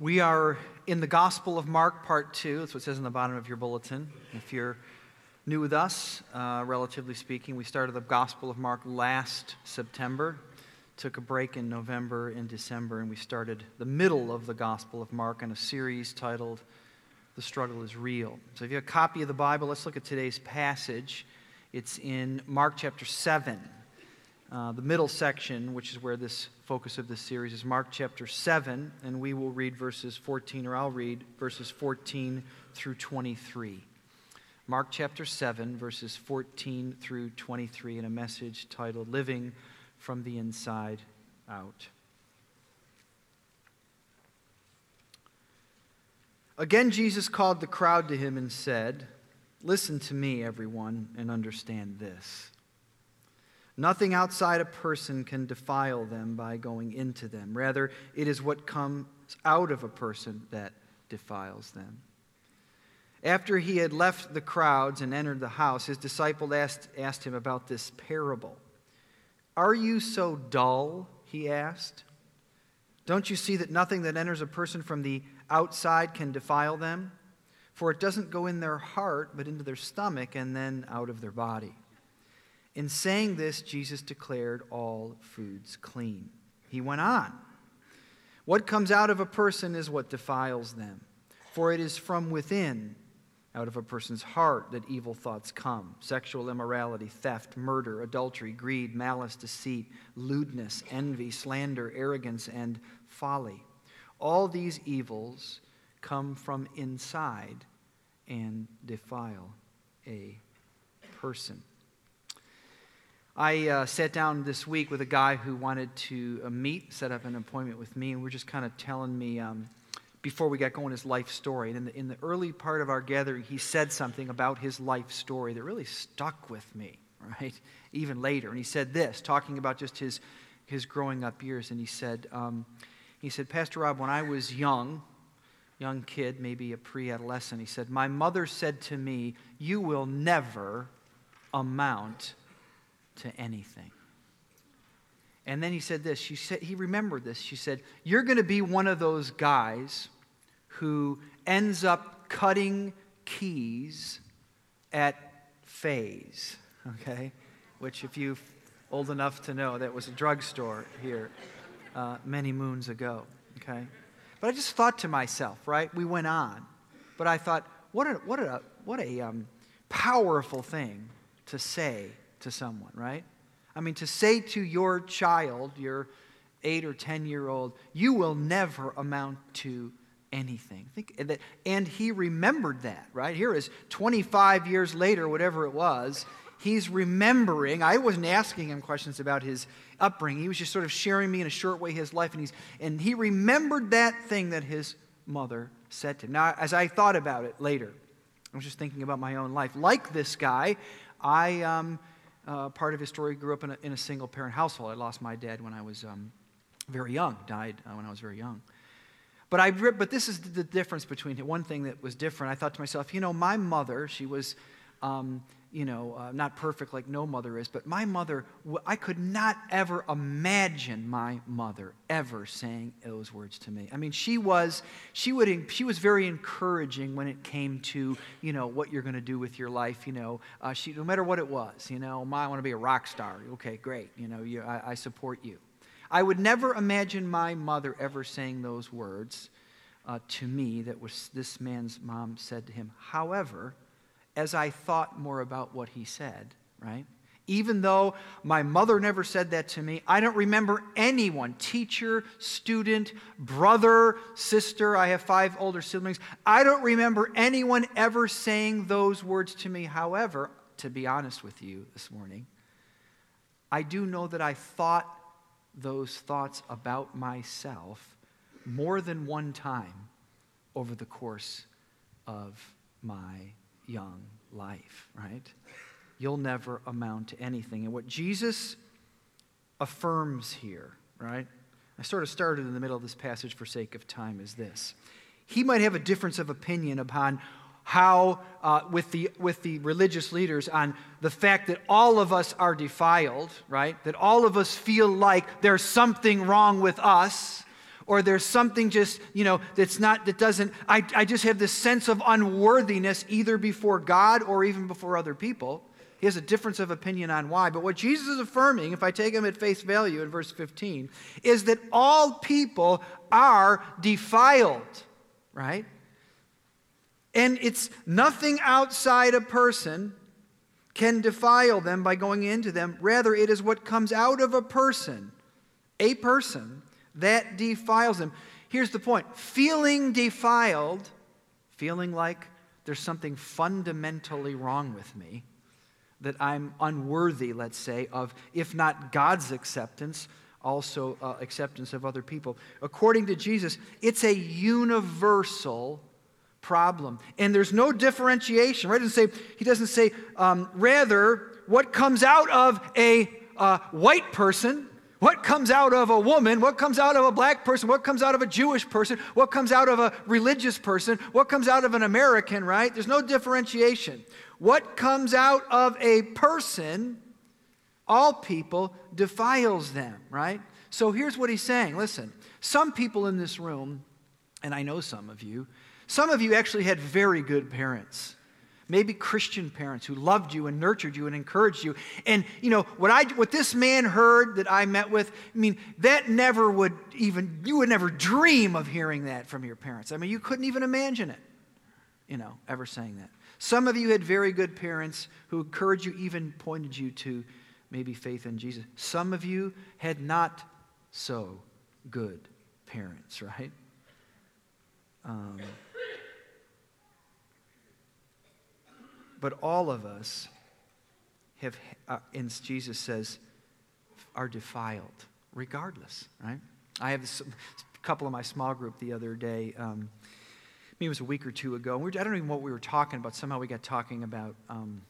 We are in the Gospel of Mark, part two. That's what it says on the bottom of your bulletin. If you're new with us, uh, relatively speaking, we started the Gospel of Mark last September, took a break in November and December, and we started the middle of the Gospel of Mark in a series titled The Struggle is Real. So if you have a copy of the Bible, let's look at today's passage. It's in Mark chapter 7. Uh, the middle section, which is where this focus of this series is, Mark chapter 7, and we will read verses 14, or I'll read verses 14 through 23. Mark chapter 7, verses 14 through 23, in a message titled Living from the Inside Out. Again, Jesus called the crowd to him and said, Listen to me, everyone, and understand this. Nothing outside a person can defile them by going into them. Rather, it is what comes out of a person that defiles them. After he had left the crowds and entered the house, his disciples asked, asked him about this parable. Are you so dull? He asked. Don't you see that nothing that enters a person from the outside can defile them? For it doesn't go in their heart, but into their stomach and then out of their body. In saying this, Jesus declared all foods clean. He went on. What comes out of a person is what defiles them. For it is from within, out of a person's heart, that evil thoughts come sexual immorality, theft, murder, adultery, greed, malice, deceit, lewdness, envy, slander, arrogance, and folly. All these evils come from inside and defile a person. I uh, sat down this week with a guy who wanted to uh, meet, set up an appointment with me, and we're just kind of telling me um, before we got going his life story. And in the, in the early part of our gathering, he said something about his life story that really stuck with me, right? Even later. And he said this, talking about just his, his growing up years. And he said, um, he said, Pastor Rob, when I was young, young kid, maybe a pre adolescent, he said, My mother said to me, You will never amount to anything. And then he said this. She said, he remembered this. She said, You're going to be one of those guys who ends up cutting keys at Fay's, okay? Which, if you're old enough to know, that was a drugstore here uh, many moons ago, okay? But I just thought to myself, right? We went on. But I thought, what a, what a, what a um, powerful thing to say to someone, right? I mean, to say to your child, your eight or 10 year old, you will never amount to anything. Think and he remembered that, right? Here is 25 years later, whatever it was. He's remembering. I wasn't asking him questions about his upbringing. He was just sort of sharing me in a short way his life, and he's and he remembered that thing that his mother said to him. Now, as I thought about it later, I was just thinking about my own life. Like this guy, I um, uh, part of his story, grew up in a, in a, single parent household. I lost my dad when I was um, very young, died uh, when I was very young. But, I, but this is the difference between one thing that was different. I thought to myself, you know, my mother, she was um, you know, uh, not perfect like no mother is, but my mother, I could not ever imagine my mother ever saying those words to me. I mean, she was, she would, she was very encouraging when it came to, you know, what you're going to do with your life. You know, uh, she, no matter what it was, you know, my, I want to be a rock star. Okay, great. You know, you, I, I, support you. I would never imagine my mother ever saying those words uh, to me that was this man's mom said to him. However, as I thought more about what he said, right? Even though my mother never said that to me, I don't remember anyone, teacher, student, brother, sister, I have five older siblings. I don't remember anyone ever saying those words to me. However, to be honest with you this morning, I do know that I thought those thoughts about myself more than one time over the course of my young life, right? You'll never amount to anything. And what Jesus affirms here, right? I sort of started in the middle of this passage for sake of time, is this. He might have a difference of opinion upon how, uh, with, the, with the religious leaders, on the fact that all of us are defiled, right? That all of us feel like there's something wrong with us or there's something just, you know, that's not, that doesn't, I, I just have this sense of unworthiness either before God or even before other people. He has a difference of opinion on why. But what Jesus is affirming, if I take him at face value in verse 15, is that all people are defiled, right? And it's nothing outside a person can defile them by going into them. Rather, it is what comes out of a person, a person, that defiles them. Here's the point feeling defiled, feeling like there's something fundamentally wrong with me, that I'm unworthy, let's say, of, if not God's acceptance, also uh, acceptance of other people. According to Jesus, it's a universal problem. And there's no differentiation, right? He doesn't say, he doesn't say um, rather, what comes out of a uh, white person what comes out of a woman? What comes out of a black person? What comes out of a Jewish person? What comes out of a religious person? What comes out of an American, right? There's no differentiation. What comes out of a person, all people, defiles them, right? So here's what he's saying listen, some people in this room, and I know some of you, some of you actually had very good parents maybe Christian parents who loved you and nurtured you and encouraged you. And you know, what I what this man heard that I met with, I mean, that never would even you would never dream of hearing that from your parents. I mean, you couldn't even imagine it, you know, ever saying that. Some of you had very good parents who encouraged you, even pointed you to maybe faith in Jesus. Some of you had not so good parents, right? Um, But all of us have, uh, and Jesus says, are defiled, regardless, right? I have a couple of my small group the other day. Um, maybe it was a week or two ago. We were, I don't even know what we were talking about. Somehow we got talking about um,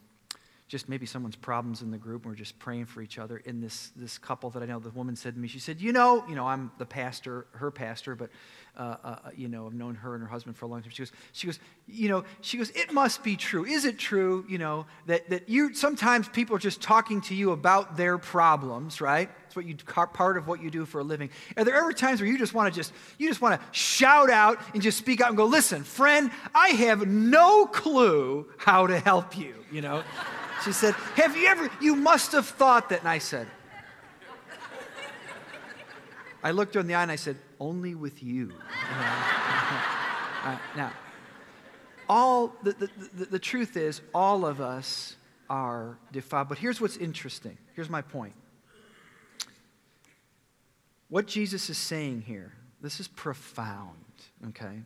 just maybe someone's problems in the group, and we're just praying for each other. in this this couple that I know, the woman said to me, she said, "You know, you know, I'm the pastor, her pastor, but uh, uh, you know, I've known her and her husband for a long time. She goes, she goes, you know, she goes, it must be true. Is it true, you know, that, that you, sometimes people are just talking to you about their problems, right? It's what you, part of what you do for a living. Are there ever times where you just want to just, you just want to shout out and just speak out and go, listen, friend, I have no clue how to help you, you know? She said, have you ever, you must have thought that. And I said, I looked her in the eye and I said, Only with you. uh, now, all the, the, the, the truth is, all of us are defiled. But here's what's interesting. Here's my point. What Jesus is saying here, this is profound, okay?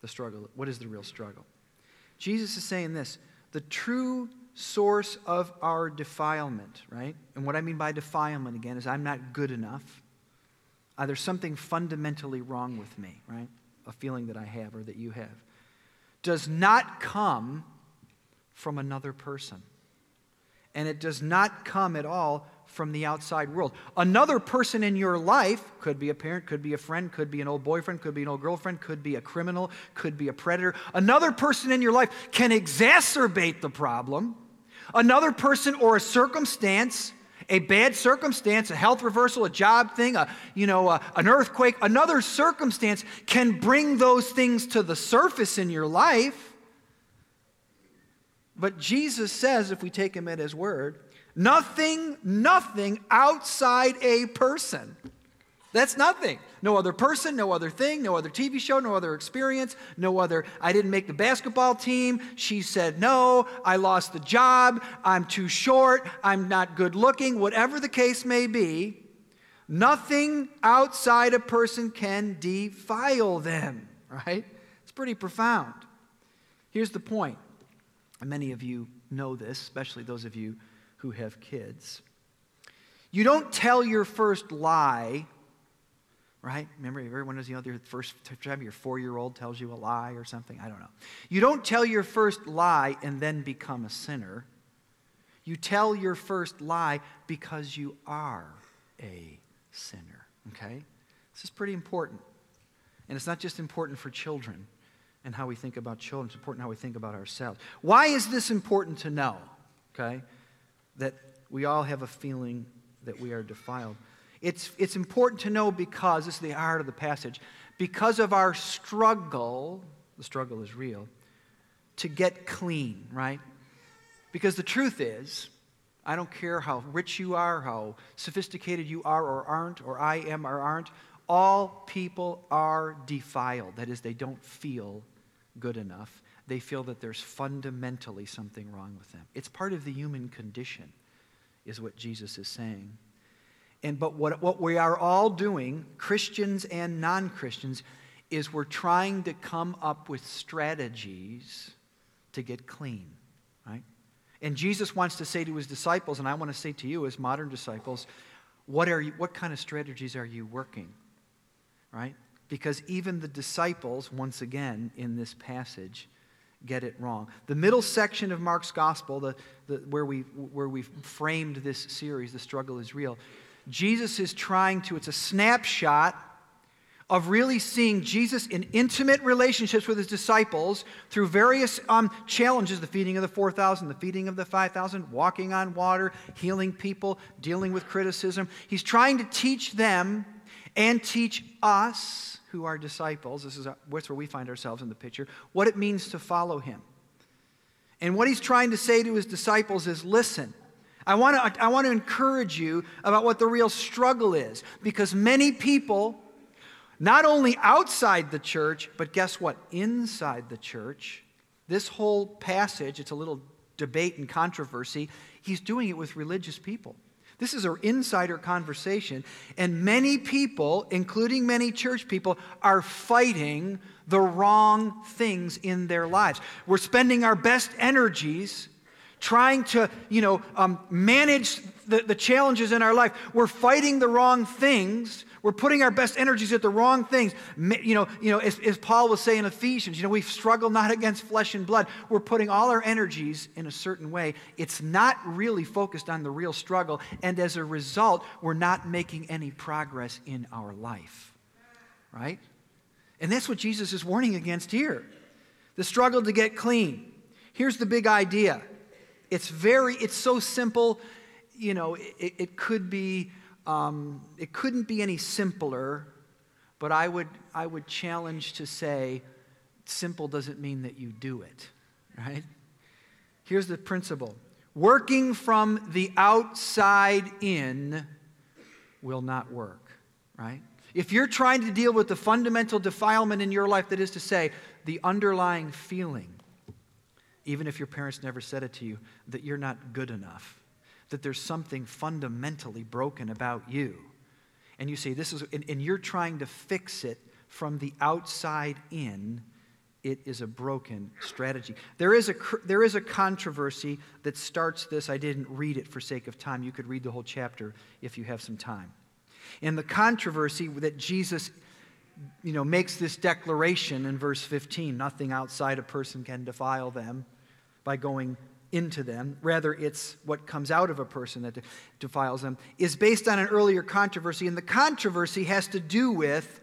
The struggle. What is the real struggle? Jesus is saying this the true source of our defilement, right? And what I mean by defilement, again, is I'm not good enough. Uh, there's something fundamentally wrong with me, right? A feeling that I have or that you have. Does not come from another person. And it does not come at all from the outside world. Another person in your life could be a parent, could be a friend, could be an old boyfriend, could be an old girlfriend, could be a criminal, could be a predator. Another person in your life can exacerbate the problem. Another person or a circumstance a bad circumstance, a health reversal, a job thing, a, you know, a, an earthquake, another circumstance can bring those things to the surface in your life. But Jesus says, if we take him at his word, nothing, nothing outside a person that's nothing. No other person, no other thing, no other TV show, no other experience, no other. I didn't make the basketball team. She said no. I lost the job. I'm too short. I'm not good looking. Whatever the case may be, nothing outside a person can defile them, right? It's pretty profound. Here's the point. And many of you know this, especially those of you who have kids. You don't tell your first lie right? Remember, everyone knows, you know, the first time your four year old tells you a lie or something? I don't know. You don't tell your first lie and then become a sinner. You tell your first lie because you are a sinner, okay? This is pretty important. And it's not just important for children and how we think about children, it's important how we think about ourselves. Why is this important to know, okay? That we all have a feeling that we are defiled. It's, it's important to know because, this is the heart of the passage, because of our struggle, the struggle is real, to get clean, right? Because the truth is, I don't care how rich you are, how sophisticated you are or aren't, or I am or aren't, all people are defiled. That is, they don't feel good enough. They feel that there's fundamentally something wrong with them. It's part of the human condition, is what Jesus is saying. And but what, what we are all doing, Christians and non Christians, is we're trying to come up with strategies to get clean, right? And Jesus wants to say to his disciples, and I want to say to you as modern disciples, what, are you, what kind of strategies are you working? Right? Because even the disciples, once again, in this passage, get it wrong. The middle section of Mark's gospel, the, the, where, we, where we've framed this series, The Struggle is Real, Jesus is trying to, it's a snapshot of really seeing Jesus in intimate relationships with his disciples through various um, challenges the feeding of the 4,000, the feeding of the 5,000, walking on water, healing people, dealing with criticism. He's trying to teach them and teach us, who are disciples, this is what's where we find ourselves in the picture, what it means to follow him. And what he's trying to say to his disciples is listen, I want to, I want to encourage you about what the real struggle is because many people not only outside the church, but guess what? Inside the church. This whole passage, it's a little debate and controversy. He's doing it with religious people. This is an insider conversation, and many people, including many church people, are fighting the wrong things in their lives. We're spending our best energies trying to, you know, um, manage the, the challenges in our life. We're fighting the wrong things we're putting our best energies at the wrong things. You know, you know as, as Paul was saying in Ephesians, you know, we struggle not against flesh and blood. We're putting all our energies in a certain way. It's not really focused on the real struggle. And as a result, we're not making any progress in our life. Right? And that's what Jesus is warning against here the struggle to get clean. Here's the big idea it's very, it's so simple, you know, it, it could be um, it couldn't be any simpler, but I would, I would challenge to say simple doesn't mean that you do it, right? Here's the principle working from the outside in will not work, right? If you're trying to deal with the fundamental defilement in your life, that is to say, the underlying feeling, even if your parents never said it to you, that you're not good enough, that there's something fundamentally broken about you. And you say, this is, and, and you're trying to fix it from the outside in, it is a broken strategy. There is a, there is a controversy that starts this. I didn't read it for sake of time. You could read the whole chapter if you have some time. And the controversy that Jesus you know, makes this declaration in verse 15 nothing outside a person can defile them by going into them, rather, it's what comes out of a person that defiles them, is based on an earlier controversy. And the controversy has to do with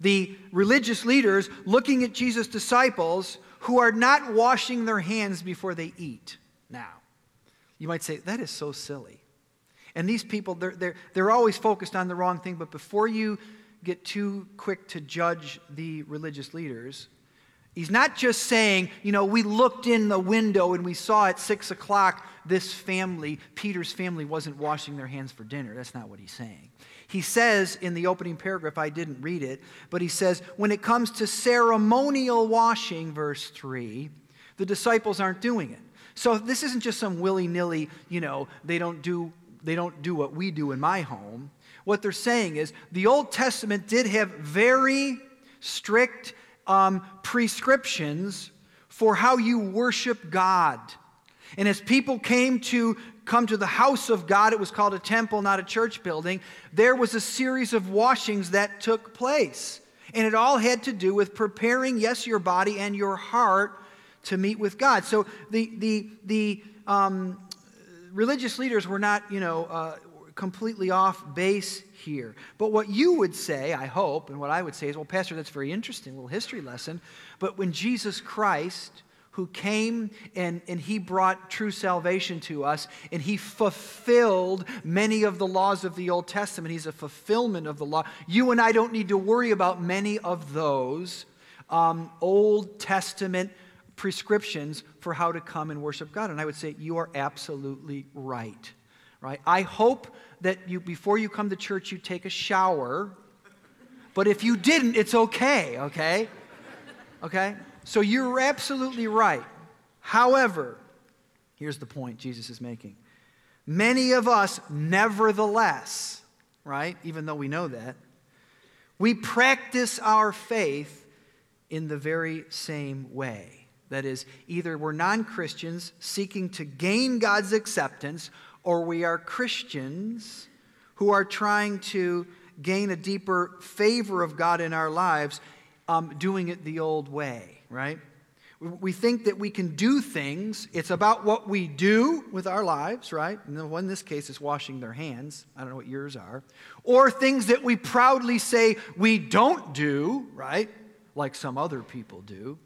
the religious leaders looking at Jesus' disciples who are not washing their hands before they eat now. You might say, that is so silly. And these people, they're, they're, they're always focused on the wrong thing, but before you get too quick to judge the religious leaders, He's not just saying, you know, we looked in the window and we saw at six o'clock this family, Peter's family, wasn't washing their hands for dinner. That's not what he's saying. He says in the opening paragraph, I didn't read it, but he says, when it comes to ceremonial washing, verse 3, the disciples aren't doing it. So this isn't just some willy nilly, you know, they don't do they don't do what we do in my home. What they're saying is the Old Testament did have very strict um, prescriptions for how you worship God. And as people came to come to the house of God, it was called a temple, not a church building, there was a series of washings that took place. And it all had to do with preparing, yes, your body and your heart to meet with God. So the, the, the um, religious leaders were not, you know, uh, completely off base here. But what you would say, I hope, and what I would say is, well, Pastor, that's very interesting, a little history lesson. But when Jesus Christ, who came and, and he brought true salvation to us, and he fulfilled many of the laws of the Old Testament. He's a fulfillment of the law. You and I don't need to worry about many of those um, Old Testament prescriptions for how to come and worship God. And I would say you are absolutely right. Right? I hope that you before you come to church you take a shower. But if you didn't, it's okay, okay? Okay? So you're absolutely right. However, here's the point Jesus is making. Many of us, nevertheless, right, even though we know that, we practice our faith in the very same way. That is, either we're non Christians seeking to gain God's acceptance, or we are Christians who are trying to gain a deeper favor of God in our lives, um, doing it the old way right? We think that we can do things. It's about what we do with our lives, right? And one in this case, it's washing their hands. I don't know what yours are. Or things that we proudly say we don't do, right? Like some other people do.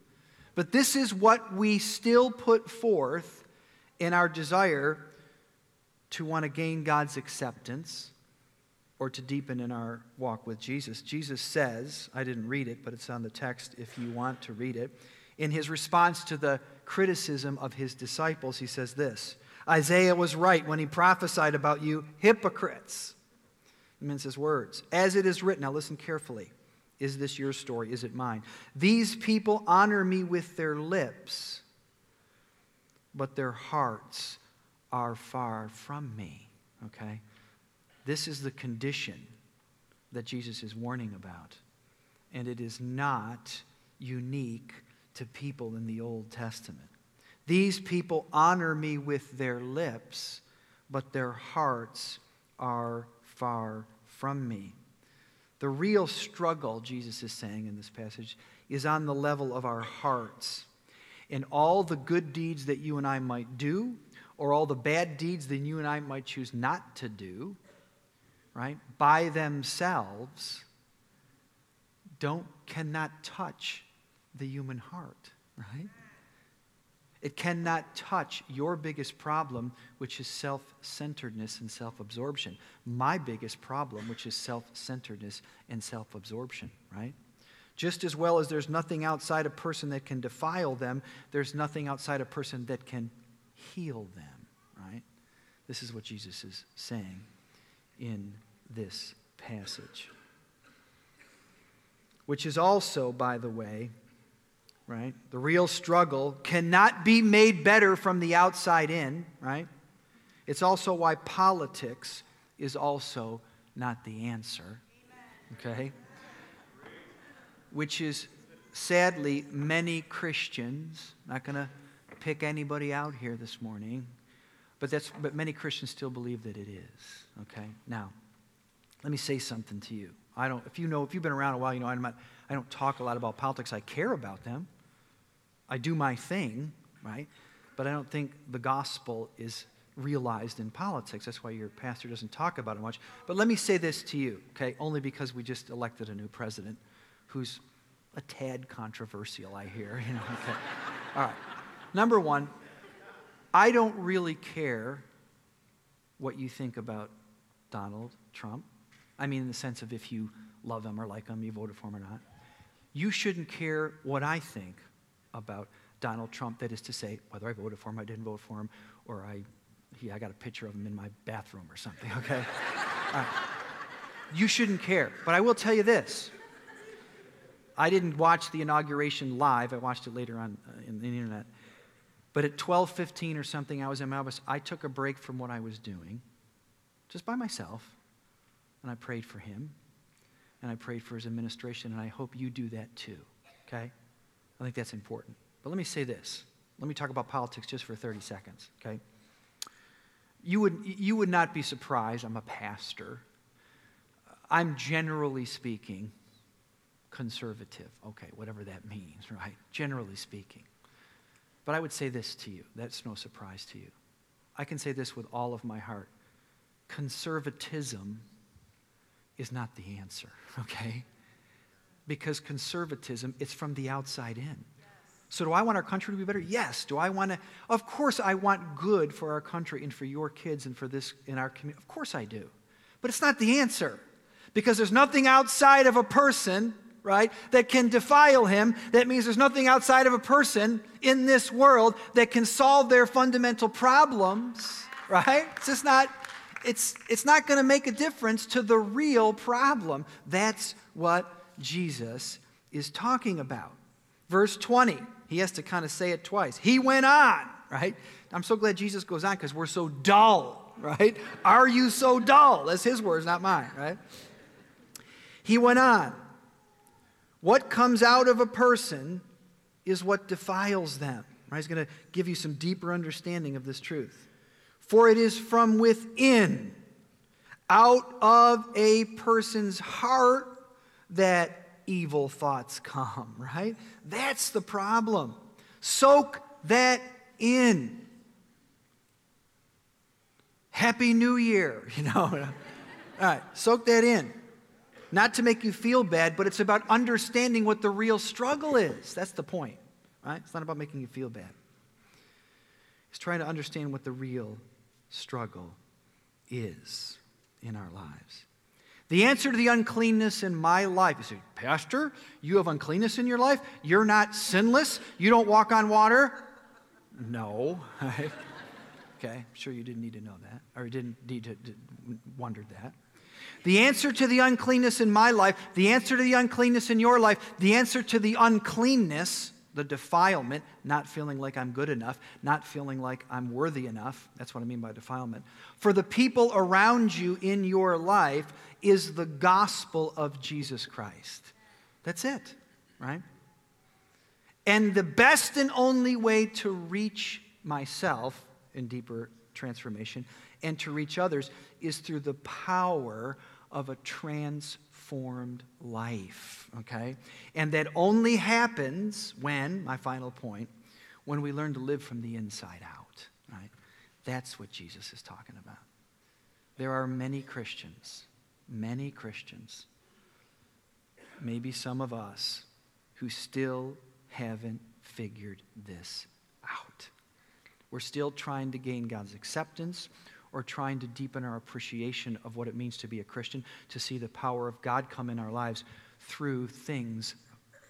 But this is what we still put forth in our desire to want to gain God's acceptance or to deepen in our walk with Jesus. Jesus says, I didn't read it, but it's on the text if you want to read it. In his response to the criticism of his disciples, he says this Isaiah was right when he prophesied about you, hypocrites. He means his words. As it is written, now listen carefully. Is this your story? Is it mine? These people honor me with their lips, but their hearts are far from me. Okay? This is the condition that Jesus is warning about. And it is not unique to people in the Old Testament. These people honor me with their lips, but their hearts are far from me. The real struggle, Jesus is saying in this passage, is on the level of our hearts. And all the good deeds that you and I might do, or all the bad deeds that you and I might choose not to do, right, by themselves don't cannot touch the human heart, right? It cannot touch your biggest problem, which is self centeredness and self absorption. My biggest problem, which is self centeredness and self absorption, right? Just as well as there's nothing outside a person that can defile them, there's nothing outside a person that can heal them, right? This is what Jesus is saying in this passage. Which is also, by the way, right? The real struggle cannot be made better from the outside in, right? It's also why politics is also not the answer, okay? Which is sadly many Christians, not going to pick anybody out here this morning, but, that's, but many Christians still believe that it is, okay? Now, let me say something to you. I don't, if you know, if you've been around a while, you know I'm not, I don't talk a lot about politics. I care about them. I do my thing, right? But I don't think the gospel is realized in politics. That's why your pastor doesn't talk about it much. But let me say this to you, okay? Only because we just elected a new president who's a tad controversial, I hear. You know, okay. All right. Number one, I don't really care what you think about Donald Trump. I mean, in the sense of if you love him or like him, you voted for him or not. You shouldn't care what I think about Donald Trump. That is to say, whether I voted for him, I didn't vote for him, or I, he, I got a picture of him in my bathroom or something, okay? you shouldn't care. But I will tell you this. I didn't watch the inauguration live. I watched it later on uh, in the internet. But at 12:15 or something, I was in office. I took a break from what I was doing, just by myself, and I prayed for him, and I prayed for his administration, and I hope you do that too, okay? I think that's important. But let me say this. Let me talk about politics just for 30 seconds, okay? You would, you would not be surprised. I'm a pastor. I'm generally speaking conservative. Okay, whatever that means, right? Generally speaking. But I would say this to you. That's no surprise to you. I can say this with all of my heart. Conservatism is not the answer, okay? Because conservatism, it's from the outside in. So, do I want our country to be better? Yes. Do I want to? Of course, I want good for our country and for your kids and for this in our community. Of course, I do. But it's not the answer because there's nothing outside of a person, right, that can defile him. That means there's nothing outside of a person in this world that can solve their fundamental problems, right? It's just not. It's, it's not going to make a difference to the real problem. That's what Jesus is talking about. Verse 20 he has to kind of say it twice. He went on, right? I'm so glad Jesus goes on because we're so dull, right? Are you so dull? That's his words, not mine, right? He went on. What comes out of a person is what defiles them. Right? He's going to give you some deeper understanding of this truth. For it is from within, out of a person's heart, that evil thoughts come, right? That's the problem. Soak that in. Happy New Year, you know. All right, soak that in. Not to make you feel bad, but it's about understanding what the real struggle is. That's the point, right? It's not about making you feel bad. It's trying to understand what the real struggle is in our lives. The answer to the uncleanness in my life, you say, Pastor, you have uncleanness in your life? You're not sinless? You don't walk on water? No. okay, I'm sure you didn't need to know that, or you didn't need to, to wondered that. The answer to the uncleanness in my life, the answer to the uncleanness in your life, the answer to the uncleanness the defilement, not feeling like I'm good enough, not feeling like I'm worthy enough. That's what I mean by defilement. For the people around you in your life is the gospel of Jesus Christ. That's it, right? And the best and only way to reach myself in deeper transformation and to reach others is through the power of a transformed life, okay? And that only happens when, my final point, when we learn to live from the inside out, right? That's what Jesus is talking about. There are many Christians, many Christians, maybe some of us, who still haven't figured this out. We're still trying to gain God's acceptance or trying to deepen our appreciation of what it means to be a Christian, to see the power of God come in our lives through things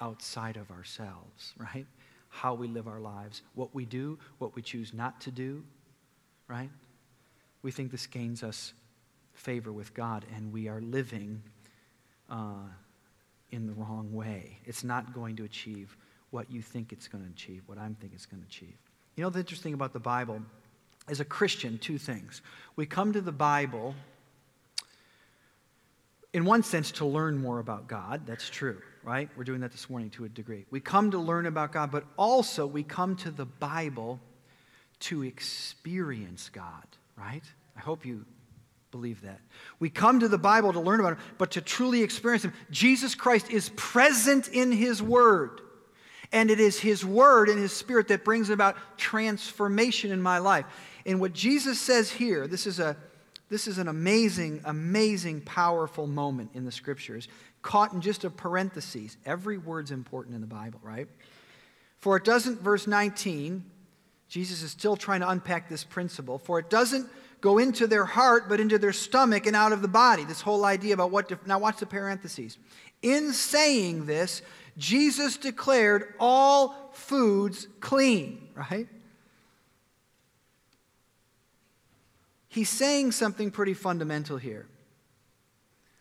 outside of ourselves, right? How we live our lives, what we do, what we choose not to do, right? We think this gains us favor with God, and we are living uh, in the wrong way. It's not going to achieve what you think it's going to achieve, what I'm thinking it's going to achieve. You know, the interesting about the Bible as a Christian, two things. We come to the Bible, in one sense, to learn more about God. That's true, right? We're doing that this morning to a degree. We come to learn about God, but also we come to the Bible to experience God, right? I hope you believe that. We come to the Bible to learn about Him, but to truly experience Him. Jesus Christ is present in His Word. And it is His Word and His Spirit that brings about transformation in my life. And what Jesus says here, this is, a, this is an amazing, amazing, powerful moment in the scriptures, caught in just a parenthesis. Every word's important in the Bible, right? For it doesn't, verse 19, Jesus is still trying to unpack this principle. For it doesn't go into their heart, but into their stomach and out of the body. This whole idea about what. now, watch the parentheses. In saying this, Jesus declared all foods clean, right? he's saying something pretty fundamental here.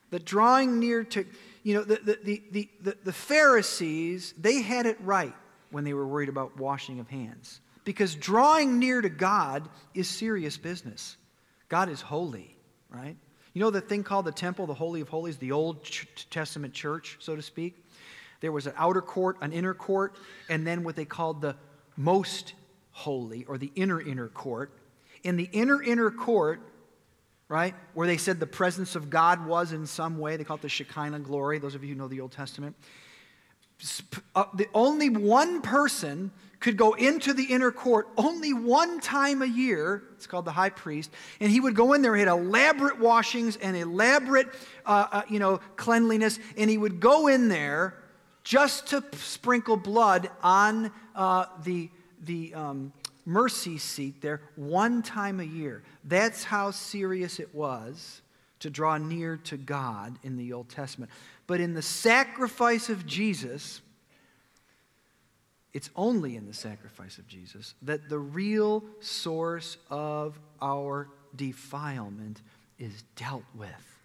That drawing near to, you know, the, the, the, the, the Pharisees, they had it right when they were worried about washing of hands. Because drawing near to God is serious business. God is holy, right? You know the thing called the temple, the Holy of Holies, the Old Testament church, so to speak? There was an outer court, an inner court, and then what they called the most holy, or the inner inner court in the inner, inner court, right, where they said the presence of God was in some way, they call it the Shekinah glory, those of you who know the Old Testament. Uh, the only one person could go into the inner court only one time a year. It's called the high priest. And he would go in there, he had elaborate washings and elaborate, uh, uh, you know, cleanliness. And he would go in there just to sprinkle blood on uh, the, the um, mercy seat there one time a year. That's how serious it was to draw near to God in the Old Testament. But in the sacrifice of Jesus, it's only in the sacrifice of Jesus that the real source of our defilement is dealt with,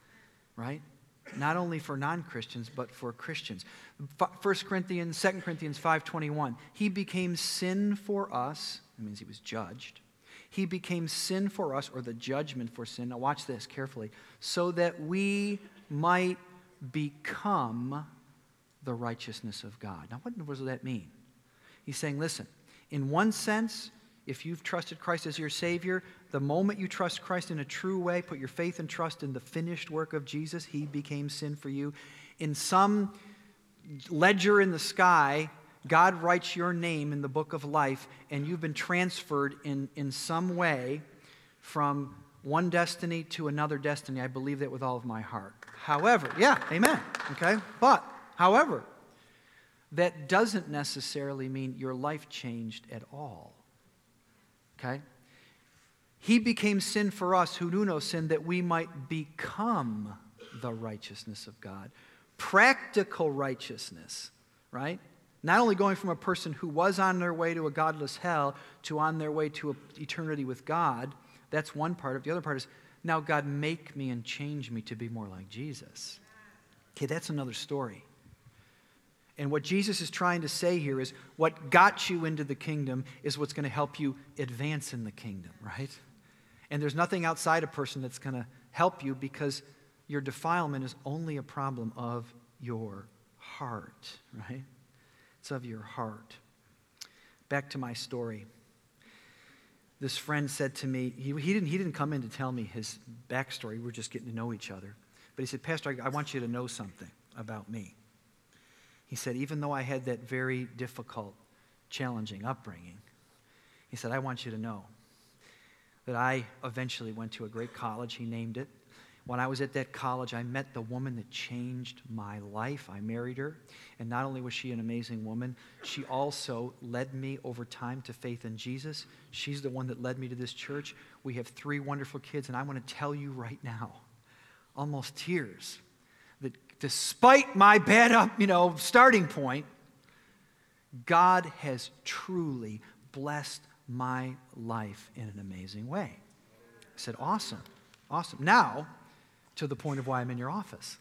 right? Not only for non-Christians, but for Christians. 1 Corinthians, 2 Corinthians 5.21, he became sin for us, that means he was judged. He became sin for us, or the judgment for sin. Now watch this carefully. So that we might become the righteousness of God. Now what does that mean? He's saying, listen, in one sense, if you've trusted Christ as your Savior, the moment you trust Christ in a true way, put your faith and trust in the finished work of Jesus, He became sin for you. In some ledger in the sky, God writes your name in the book of life, and you've been transferred in, in some way from one destiny to another destiny. I believe that with all of my heart. However, yeah, amen. Okay? But, however, that doesn't necessarily mean your life changed at all. Okay? He became sin for us who knew no sin that we might become the righteousness of God. Practical righteousness, right? Not only going from a person who was on their way to a godless hell to on their way to eternity with God. That's one part of it. The other part is now, God, make me and change me to be more like Jesus. Okay, that's another story. And what Jesus is trying to say here is what got you into the kingdom is what's going to help you advance in the kingdom, right? And there's nothing outside a person that's going to help you because your defilement is only a problem of your heart, right? It's of your heart. Back to my story. This friend said to me, he, he, didn't, he didn't come in to tell me his backstory. We were just getting to know each other. But he said, Pastor, I, I want you to know something about me. He said, even though I had that very difficult, challenging upbringing, he said, I want you to know that I eventually went to a great college. He named it. When I was at that college, I met the woman that changed my life. I married her. And not only was she an amazing woman, she also led me over time to faith in Jesus. She's the one that led me to this church. We have three wonderful kids. And I want to tell you right now, almost tears, despite my bad up, you know, starting point, God has truly blessed my life in an amazing way. I said, Awesome, awesome. Now, to the point of why I'm in your office.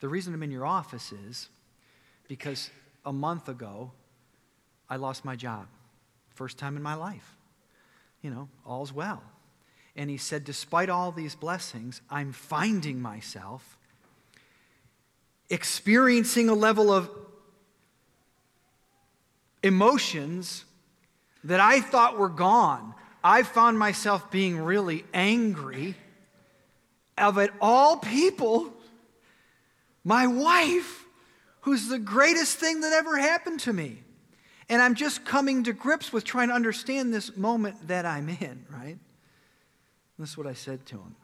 The reason I'm in your office is because a month ago, I lost my job. First time in my life. You know, all's well. And he said, despite all these blessings, I'm finding myself experiencing a level of emotions that I thought were gone. I found myself being really angry of it all people, my wife, who's the greatest thing that ever happened to me. And I'm just coming to grips with trying to understand this moment that I'm in, right? This is what I said to him.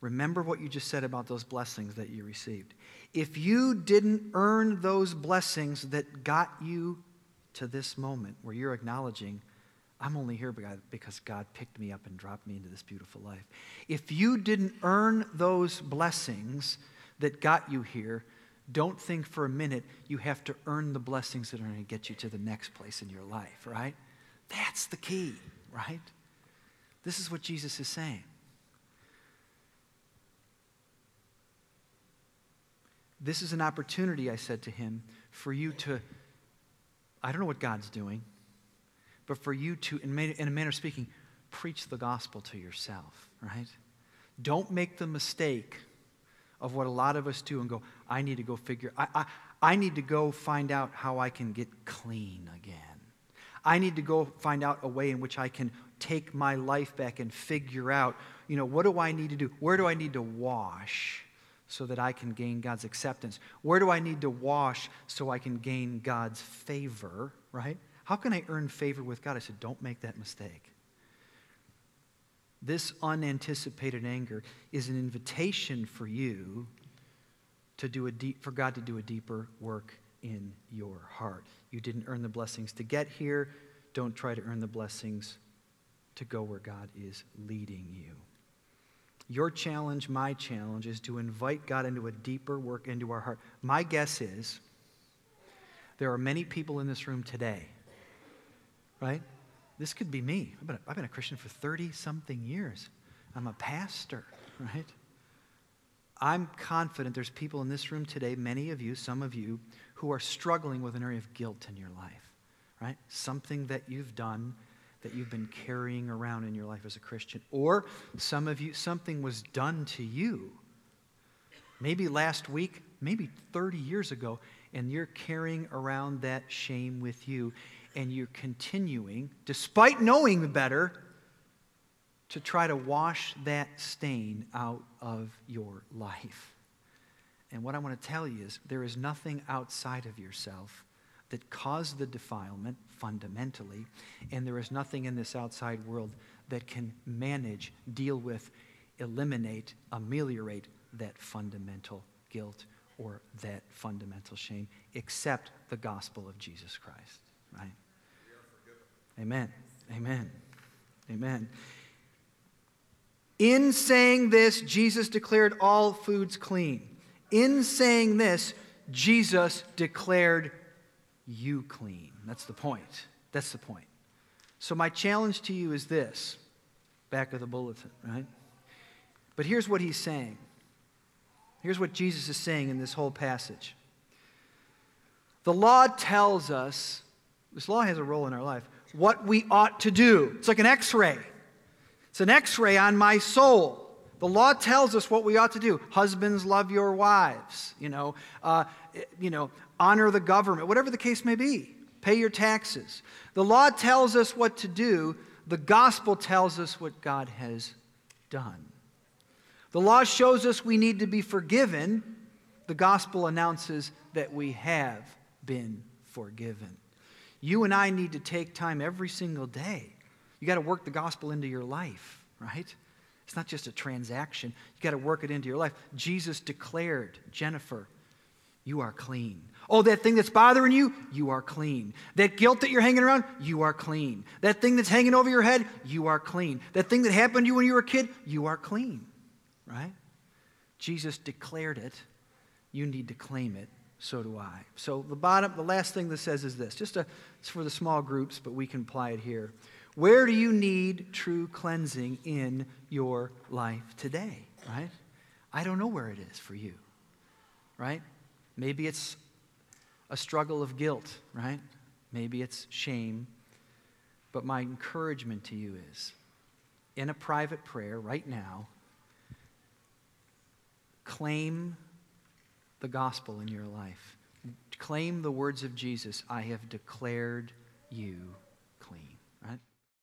Remember what you just said about those blessings that you received. If you didn't earn those blessings that got you to this moment where you're acknowledging, I'm only here because God picked me up and dropped me into this beautiful life. If you didn't earn those blessings that got you here, don't think for a minute you have to earn the blessings that are going to get you to the next place in your life, right? That's the key, right? This is what Jesus is saying. This is an opportunity, I said to him, for you to, I don't know what God's doing, but for you to, in, a manner of speaking, preach the gospel to yourself, right? Don't make the mistake of what a lot of us do and go, I need to go figure, I, I, I need to go find out how I can get clean again. I need to go find out a way in which I can take my life back and figure out, you know, what do I need to do? Where do I need to wash? So that I can gain God's acceptance? Where do I need to wash so I can gain God's favor, right? How can I earn favor with God? I said, don't make that mistake. This unanticipated anger is an invitation for you to do a deep, for God to do a deeper work in your heart. You didn't earn the blessings to get here. Don't try to earn the blessings to go where God is leading you. Your challenge, my challenge, is to invite God into a deeper work into our heart. My guess is there are many people in this room today, right? This could be me. I've been a, I've been a Christian for 30 something years. I'm a pastor, right? I'm confident there's people in this room today, many of you, some of you, who are struggling with an area of guilt in your life, right? Something that you've done that you've been carrying around in your life as a Christian. Or some of you, something was done to you. Maybe last week, maybe 30 years ago, and you're carrying around that shame with you, and you're continuing, despite knowing better, to try to wash that stain out of your life. And what I want to tell you is there is nothing outside of yourself that caused the defilement fundamentally, and there is nothing in this outside world that can manage, deal with, eliminate, ameliorate that fundamental guilt or that fundamental shame except the gospel of Jesus Christ, right? Amen. Amen. Amen. In saying this, Jesus declared all foods clean. In saying this, Jesus declared you clean. That's the point. That's the point. So, my challenge to you is this back of the bulletin, right? But here's what he's saying. Here's what Jesus is saying in this whole passage. The law tells us, this law has a role in our life, what we ought to do. It's like an x ray, it's an x ray on my soul. The law tells us what we ought to do. Husbands, love your wives. You know, uh, you know, honor the government, whatever the case may be. Pay your taxes. The law tells us what to do. The gospel tells us what God has done. The law shows us we need to be forgiven. The gospel announces that we have been forgiven. You and I need to take time every single day. You got to work the gospel into your life, right? It's not just a transaction. You got to work it into your life. Jesus declared, Jennifer, you are clean. Oh, that thing that's bothering you, you are clean. That guilt that you're hanging around, you are clean. That thing that's hanging over your head, you are clean. That thing that happened to you when you were a kid, you are clean. Right? Jesus declared it. You need to claim it. So do I. So the bottom, the last thing that says is this. Just a, it's for the small groups, but we can apply it here. Where do you need true cleansing in your life today? Right? I don't know where it is for you. Right? Maybe it's a struggle of guilt, right? Maybe it's shame. But my encouragement to you is in a private prayer right now, claim the gospel in your life. Claim the words of Jesus I have declared you